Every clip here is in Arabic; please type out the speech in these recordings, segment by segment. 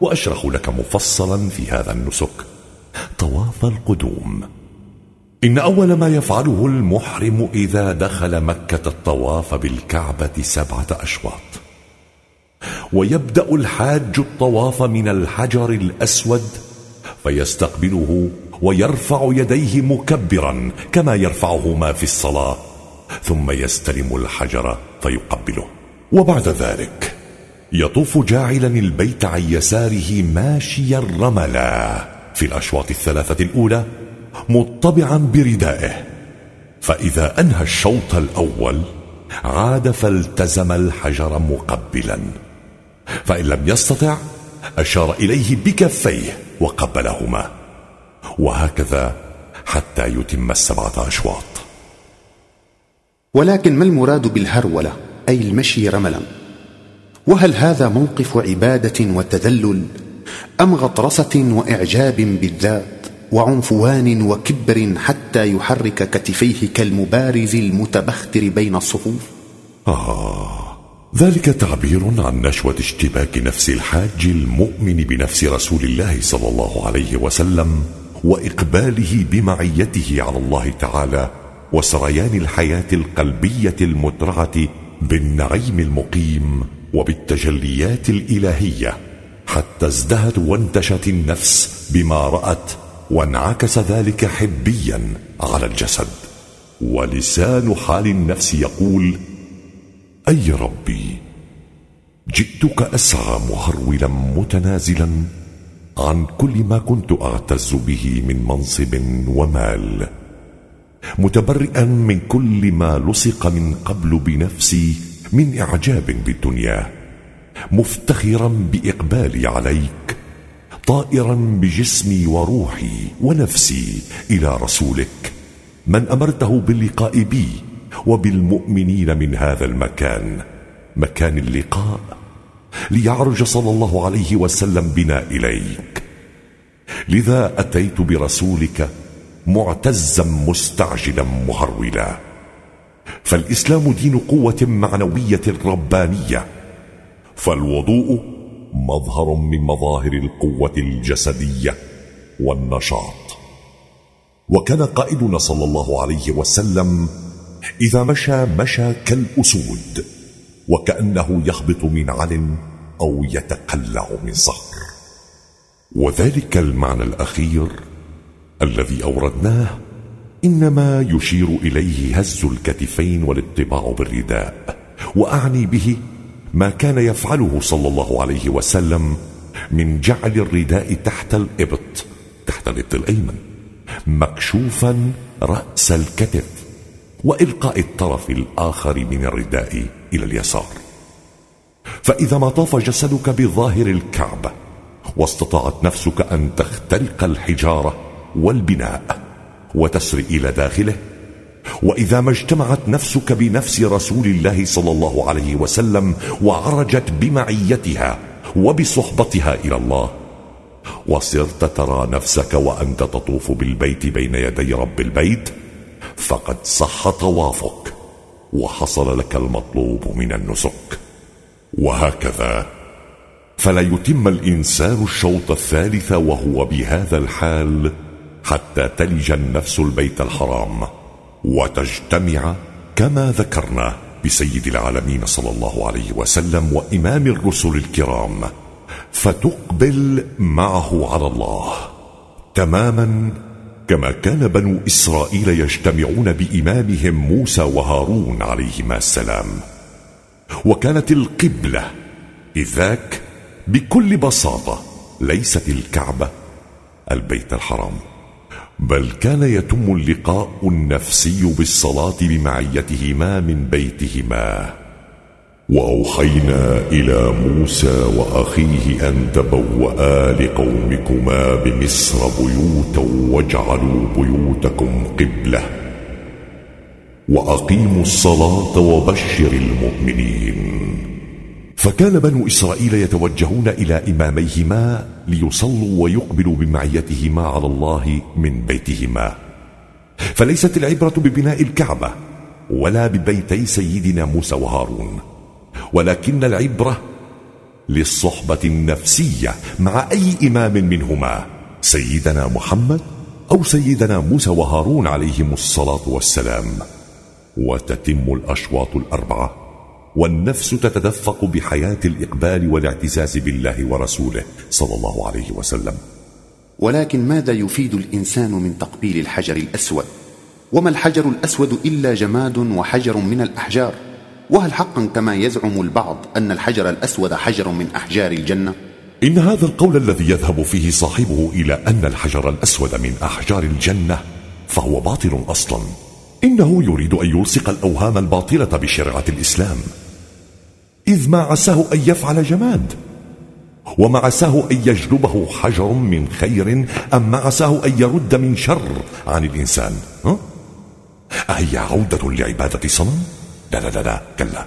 وأشرح لك مفصلا في هذا النسك. طواف القدوم. إن أول ما يفعله المحرم إذا دخل مكة الطواف بالكعبة سبعة أشواط. ويبدأ الحاج الطواف من الحجر الأسود فيستقبله ويرفع يديه مكبرا كما يرفعهما في الصلاة ثم يستلم الحجر فيقبله. وبعد ذلك يطوف جاعلا البيت عن يساره ماشيا رملا في الأشواط الثلاثة الأولى مطبعا بردائه. فإذا أنهى الشوط الأول عاد فالتزم الحجر مقبلا. فإن لم يستطع أشار إليه بكفيه وقبلهما. وهكذا حتى يتم السبعة أشواط. ولكن ما المراد بالهرولة؟ أي المشي رملا؟ وهل هذا موقف عبادة وتذلل أم غطرسة وإعجاب بالذات وعنفوان وكبر حتى يحرك كتفيه كالمبارز المتبختر بين الصفوف؟ آه ذلك تعبير عن نشوة اشتباك نفس الحاج المؤمن بنفس رسول الله صلى الله عليه وسلم وإقباله بمعيته على الله تعالى وسريان الحياة القلبية المترعة بالنعيم المقيم وبالتجليات الإلهية حتى ازدهت وانتشت النفس بما رأت وانعكس ذلك حبيا على الجسد. ولسان حال النفس يقول أي ربي جئتك أسعى مهرولا متنازلا عن كل ما كنت أعتز به من منصب ومال متبرئا من كل ما لصق من قبل بنفسي من إعجاب بالدنيا مفتخرا بإقبالي عليك طائرا بجسمي وروحي ونفسي إلى رسولك من أمرته باللقاء بي وبالمؤمنين من هذا المكان مكان اللقاء ليعرج صلى الله عليه وسلم بنا إليك. لذا أتيت برسولك معتزا مستعجلا مهرولا. فالإسلام دين قوة معنوية ربانية فالوضوء مظهر من مظاهر القوة الجسدية والنشاط. وكان قائدنا صلى الله عليه وسلم إذا مشى مشى كالأسود وكأنه يهبط من عل أو يتقلع من صخر. وذلك المعنى الأخير الذي أوردناه إنما يشير إليه هز الكتفين والاطباع بالرداء وأعني به ما كان يفعله صلى الله عليه وسلم من جعل الرداء تحت الإبط تحت الإبط الأيمن مكشوفا رأس الكتف وإلقاء الطرف الآخر من الرداء إلى اليسار. فإذا ما طاف جسدك بظاهر الكعبة واستطاعت نفسك أن تخترق الحجارة والبناء. وتسري إلى داخله. وإذا ما اجتمعت نفسك بنفس رسول الله صلى الله عليه وسلم وعرجت بمعيتها وبصحبتها إلى الله. وصرت ترى نفسك وأنت تطوف بالبيت بين يدي رب البيت فقد صح طوافك وحصل لك المطلوب من النسك. وهكذا فلا يتم الإنسان الشوط الثالث وهو بهذا الحال حتى تلج النفس البيت الحرام وتجتمع كما ذكرنا بسيد العالمين صلى الله عليه وسلم وإمام الرسل الكرام فتقبل معه على الله تماما كما كان بنو إسرائيل يجتمعون بإمامهم موسى وهارون عليهما السلام. وكانت القبلة إذ ذاك بكل بساطة ليست الكعبة البيت الحرام. بل كان يتم اللقاء النفسي بالصلاة بمعيتهما من بيتهما. وأوحينا إلى موسى وأخيه أن تبوأ لقومكما بمصر بيوتا واجعلوا بيوتكم قبلة. وأقيموا الصلاة وبشر المؤمنين. فكان بنو إسرائيل يتوجهون إلى إماميهما ليصلوا ويقبلوا بمعيتهما على الله من بيتهما. فليست العبرة ببناء الكعبة ولا ببيتي سيدنا موسى وهارون ولكن العبرة للصحبة النفسية مع أي إمام منهما سيدنا محمد أو سيدنا موسى وهارون عليهم الصلاة والسلام. وتتم الأشواط الأربعة. والنفس تتدفق بحياة الإقبال والاعتزاز بالله ورسوله صلى الله عليه وسلم. ولكن ماذا يفيد الإنسان من تقبيل الحجر الأسود؟ وما الحجر الأسود إلا جماد وحجر من الأحجار؟ وهل حقا كما يزعم البعض أن الحجر الأسود حجر من أحجار الجنة؟ إن هذا القول الذي يذهب فيه صاحبه إلى أن الحجر الأسود من أحجار الجنة فهو باطل أصلا. إنه يريد أن يلصق الأوهام الباطلة بشريعة الإسلام إذ ما عساه أن يفعل جماد وما عساه أن يجلبه حجر من خير أم ما عساه أن يرد من شر عن الإنسان؟ أهي عودة لعبادة صنم؟ لا لا لا لا كلا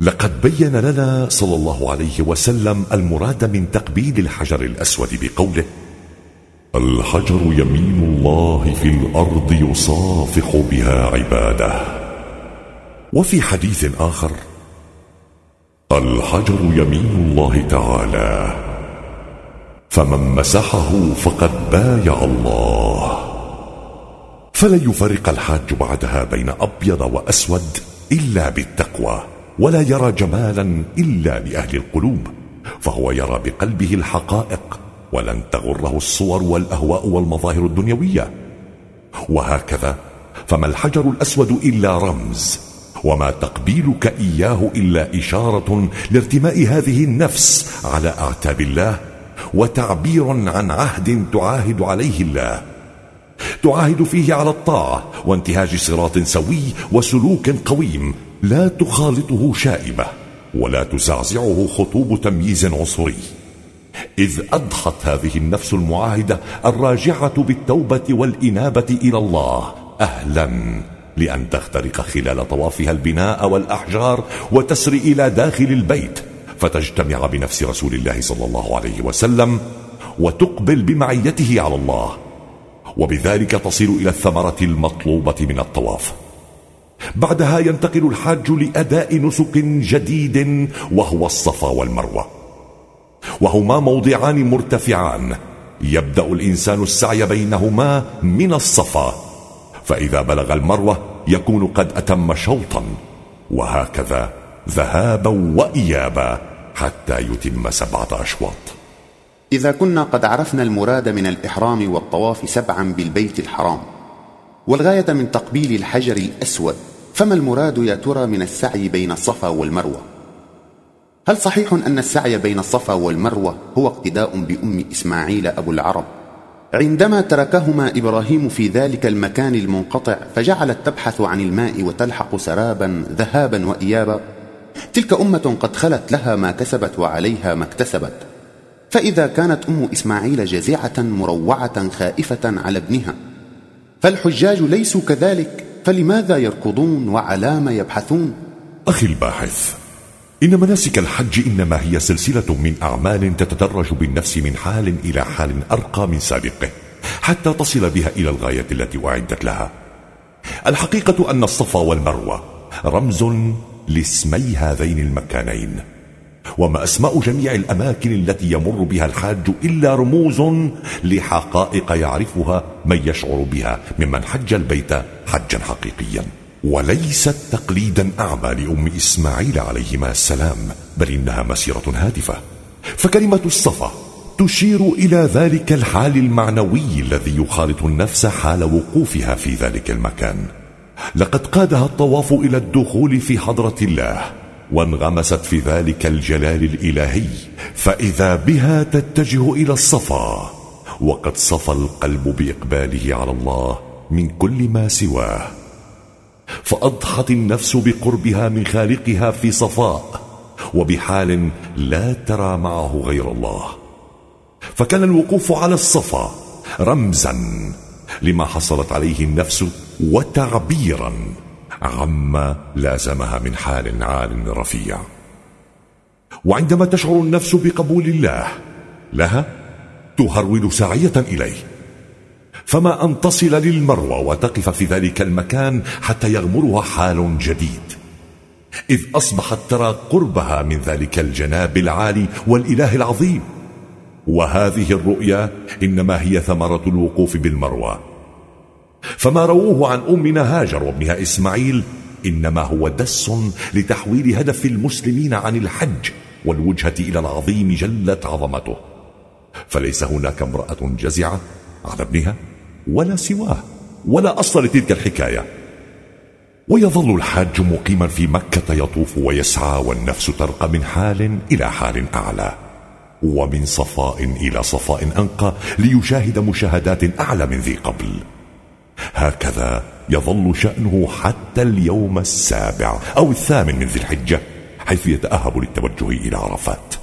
لقد بين لنا صلى الله عليه وسلم المراد من تقبيل الحجر الأسود بقوله الحجر يمين الله في الأرض يصافح بها عباده. وفي حديث آخر الحجر يمين الله تعالى فمن مسحه فقد بايع الله. فلن يفرق الحاج بعدها بين أبيض وأسود إلا بالتقوى ولا يرى جمالا إلا لأهل القلوب فهو يرى بقلبه الحقائق ولن تغره الصور والأهواء والمظاهر الدنيوية. وهكذا فما الحجر الأسود إلا رمز وما تقبيلك إياه إلا إشارة لارتماء هذه النفس على أعتاب الله وتعبير عن عهد تعاهد عليه الله. تعاهد فيه على الطاعة وانتهاج صراط سوي وسلوك قويم لا تخالطه شائبة ولا تزعزعه خطوب تمييز عنصري. إذ أضحت هذه النفس المعاهدة الراجعة بالتوبة والإنابة إلى الله أهلا لأن تخترق خلال طوافها البناء والأحجار وتسري إلى داخل البيت فتجتمع بنفس رسول الله صلى الله عليه وسلم وتقبل بمعيته على الله وبذلك تصل إلى الثمرة المطلوبة من الطواف. بعدها ينتقل الحاج لأداء نسك جديد وهو الصفا والمروة. وهما موضعان مرتفعان. يبدأ الإنسان السعي بينهما من الصفا. فإذا بلغ المروة يكون قد أتم شوطا. وهكذا ذهابا وإيابا حتى يتم سبعة أشواط. إذا كنا قد عرفنا المراد من الإحرام والطواف سبعا بالبيت الحرام والغاية من تقبيل الحجر الأسود فما المراد يا ترى من السعي بين الصفا والمروة؟ هل صحيح أن السعي بين الصفا والمروة هو اقتداء بأم إسماعيل أبو العرب؟ عندما تركهما إبراهيم في ذلك المكان المنقطع فجعلت تبحث عن الماء وتلحق سرابا ذهابا وإيابا. تلك أمة قد خلت لها ما كسبت وعليها ما اكتسبت. فإذا كانت أم إسماعيل جزعة مروعة خائفة على ابنها. فالحجاج ليسوا كذلك فلماذا يركضون وعلام يبحثون؟ أخي الباحث إن مناسك الحج إنما هي سلسلة من أعمال تتدرج بالنفس من حال إلى حال أرقى من سابقه حتى تصل بها إلى الغاية التي أعدت لها. الحقيقة أن الصفا والمروة رمز لاسمي هذين المكانين وما أسماء جميع الأماكن التي يمر بها الحاج إلا رموز لحقائق يعرفها من يشعر بها ممن حج البيت حجا حقيقيا. وليست تقليدا أعمى لأم إسماعيل عليهما السلام بل إنها مسيرة هادفة. فكلمة الصفا تشير إلى ذلك الحال المعنوي الذي يخالط النفس حال وقوفها في ذلك المكان. لقد قادها الطواف إلى الدخول في حضرة الله وانغمست في ذلك الجلال الإلهي فإذا بها تتجه إلى الصفا. وقد صفى القلب بإقباله على الله من كل ما سواه. فأضحت النفس بقربها من خالقها في صفاء وبحال لا ترى معه غير الله. فكان الوقوف على الصفا رمزا لما حصلت عليه النفس وتعبيرا عما لازمها من حال عال رفيع. وعندما تشعر النفس بقبول الله لها تهرول ساعية إليه. فما أن تصل للمروة وتقف في ذلك المكان حتى يغمرها حال جديد. إذ أصبحت ترى قربها من ذلك الجناب العالي والإله العظيم. وهذه الرؤيا إنما هي ثمرة الوقوف بالمروى فما رووه عن أمنا هاجر وابنها إسماعيل إنما هو دس لتحويل هدف المسلمين عن الحج والوجهة إلى العظيم جلت عظمته. فليس هناك امرأة جزعة على ابنها؟ ولا سواه ولا أصل لتلك الحكاية. ويظل الحاج مقيما في مكة يطوف ويسعى والنفس ترقى من حال إلى حال أعلى. ومن صفاء إلى صفاء أنقى ليشاهد مشاهدات أعلى من ذي قبل. هكذا يظل شأنه حتى اليوم السابع أو الثامن من ذي الحجة حيث يتأهب للتوجه إلى عرفات.